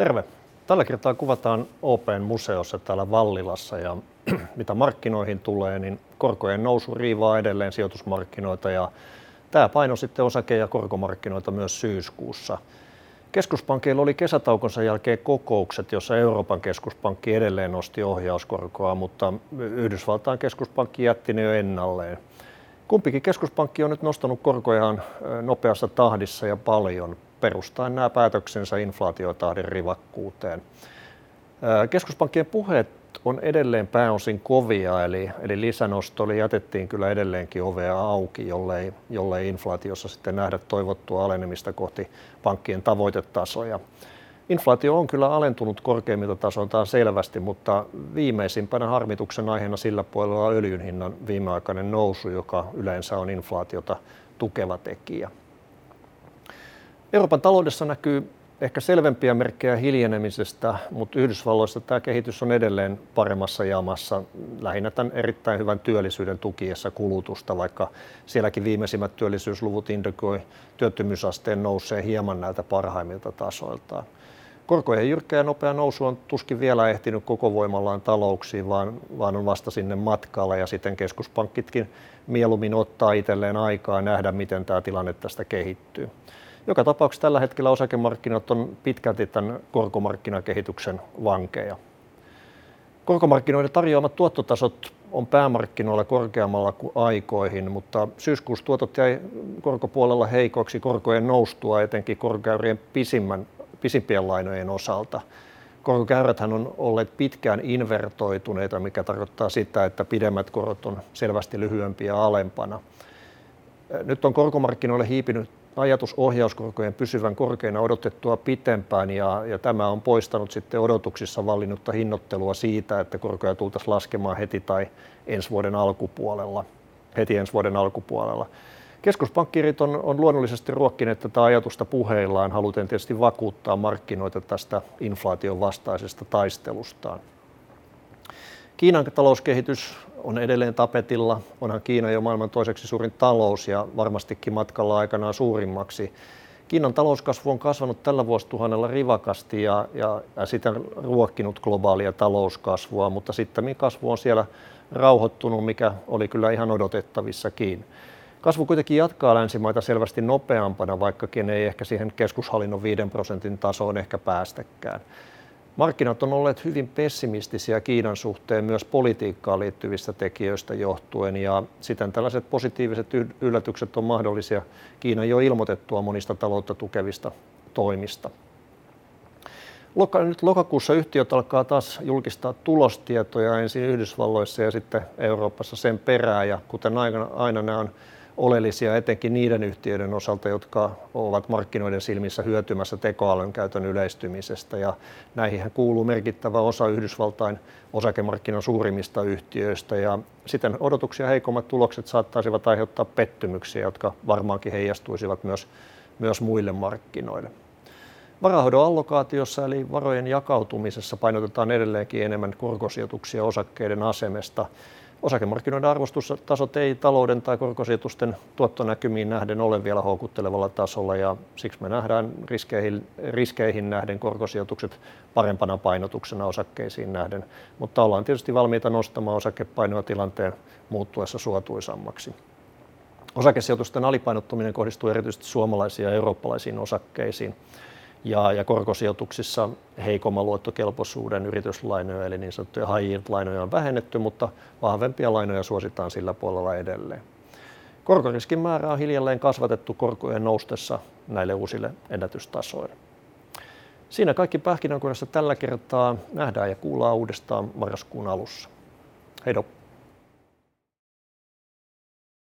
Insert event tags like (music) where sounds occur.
Terve. Tällä kertaa kuvataan Open museossa täällä Vallilassa ja (clears throat) mitä markkinoihin tulee, niin korkojen nousu riivaa edelleen sijoitusmarkkinoita ja tämä paino sitten osake- ja korkomarkkinoita myös syyskuussa. Keskuspankkeilla oli kesätaukonsa jälkeen kokoukset, jossa Euroopan keskuspankki edelleen nosti ohjauskorkoa, mutta Yhdysvaltain keskuspankki jätti ne jo ennalleen. Kumpikin keskuspankki on nyt nostanut korkojaan nopeassa tahdissa ja paljon perustaen nämä päätöksensä inflaatiotahdin rivakkuuteen. Keskuspankkien puheet on edelleen pääosin kovia, eli, eli lisänosto eli jätettiin kyllä edelleenkin ovea auki, jollei, jollei inflaatiossa sitten nähdä toivottua alenemista kohti pankkien tavoitetasoja. Inflaatio on kyllä alentunut korkeimmilta tasoiltaan selvästi, mutta viimeisimpänä harmituksen aiheena sillä puolella on öljyn hinnan viimeaikainen nousu, joka yleensä on inflaatiota tukeva tekijä. Euroopan taloudessa näkyy ehkä selvempiä merkkejä hiljenemisestä, mutta Yhdysvalloissa tämä kehitys on edelleen paremmassa jamassa, lähinnä tämän erittäin hyvän työllisyyden tukiessa kulutusta, vaikka sielläkin viimeisimmät työllisyysluvut indikoi työttömyysasteen nousee hieman näiltä parhaimmilta tasoiltaan. Korkojen jyrkkä ja nopea nousu on tuskin vielä ehtinyt koko voimallaan talouksiin, vaan, vaan on vasta sinne matkalla ja sitten keskuspankkitkin mieluummin ottaa itselleen aikaa nähdä, miten tämä tilanne tästä kehittyy. Joka tapauksessa tällä hetkellä osakemarkkinat on pitkälti tämän korkomarkkinakehityksen vankeja. Korkomarkkinoiden tarjoamat tuottotasot on päämarkkinoilla korkeammalla kuin aikoihin, mutta syyskuussa tuotot jäi korkopuolella heikoiksi korkojen noustua, etenkin korkeurien pisimmän, pisimpien lainojen osalta. Korkokäyräthän on olleet pitkään invertoituneita, mikä tarkoittaa sitä, että pidemmät korot on selvästi lyhyempiä alempana. Nyt on korkomarkkinoille hiipinyt ajatus ohjauskorkojen pysyvän korkeina odotettua pitempään ja, ja tämä on poistanut sitten odotuksissa vallinnutta hinnoittelua siitä, että korkoja tultaisiin laskemaan heti tai ensi vuoden alkupuolella, heti ensi vuoden alkupuolella. Keskuspankkiirit on, on luonnollisesti ruokkineet tätä ajatusta puheillaan, haluten tietysti vakuuttaa markkinoita tästä inflaation vastaisesta taistelustaan. Kiinan talouskehitys on edelleen tapetilla. Onhan Kiina jo maailman toiseksi suurin talous ja varmastikin matkalla aikanaan suurimmaksi. Kiinan talouskasvu on kasvanut tällä vuosituhannella rivakasti ja, ja, ja siten ruokkinut globaalia talouskasvua, mutta sitten kasvu on siellä rauhoittunut, mikä oli kyllä ihan odotettavissakin. Kasvu kuitenkin jatkaa länsimaita selvästi nopeampana, vaikkakin ei ehkä siihen keskushallinnon 5 prosentin tasoon ehkä päästäkään. Markkinat on olleet hyvin pessimistisiä Kiinan suhteen myös politiikkaan liittyvistä tekijöistä johtuen ja siten tällaiset positiiviset yllätykset on mahdollisia Kiinan jo ilmoitettua monista taloutta tukevista toimista. Nyt lokakuussa yhtiöt alkaa taas julkistaa tulostietoja ensin Yhdysvalloissa ja sitten Euroopassa sen perään ja kuten aina, aina nämä on oleellisia etenkin niiden yhtiöiden osalta, jotka ovat markkinoiden silmissä hyötymässä tekoälyn käytön yleistymisestä. Ja näihin kuuluu merkittävä osa Yhdysvaltain osakemarkkinan suurimmista yhtiöistä ja siten odotuksia heikommat tulokset saattaisivat aiheuttaa pettymyksiä, jotka varmaankin heijastuisivat myös, myös muille markkinoille. Varahoidon allokaatiossa eli varojen jakautumisessa painotetaan edelleenkin enemmän korkosijoituksia osakkeiden asemesta osakemarkkinoiden arvostustasot ei talouden tai korkosijoitusten tuottonäkymiin nähden ole vielä houkuttelevalla tasolla ja siksi me nähdään riskeihin, riskeihin nähden korkosijoitukset parempana painotuksena osakkeisiin nähden, mutta ollaan tietysti valmiita nostamaan osakepainoa tilanteen muuttuessa suotuisammaksi. Osakesijoitusten alipainottuminen kohdistuu erityisesti suomalaisiin ja eurooppalaisiin osakkeisiin ja, ja korkosijoituksissa heikomman luottokelpoisuuden yrityslainoja eli niin sanottuja high lainoja on vähennetty, mutta vahvempia lainoja suositaan sillä puolella edelleen. Korkoriskin määrä on hiljalleen kasvatettu korkojen noustessa näille uusille ennätystasoille. Siinä kaikki pähkinänkuoressa tällä kertaa. Nähdään ja kuullaan uudestaan marraskuun alussa. Heido!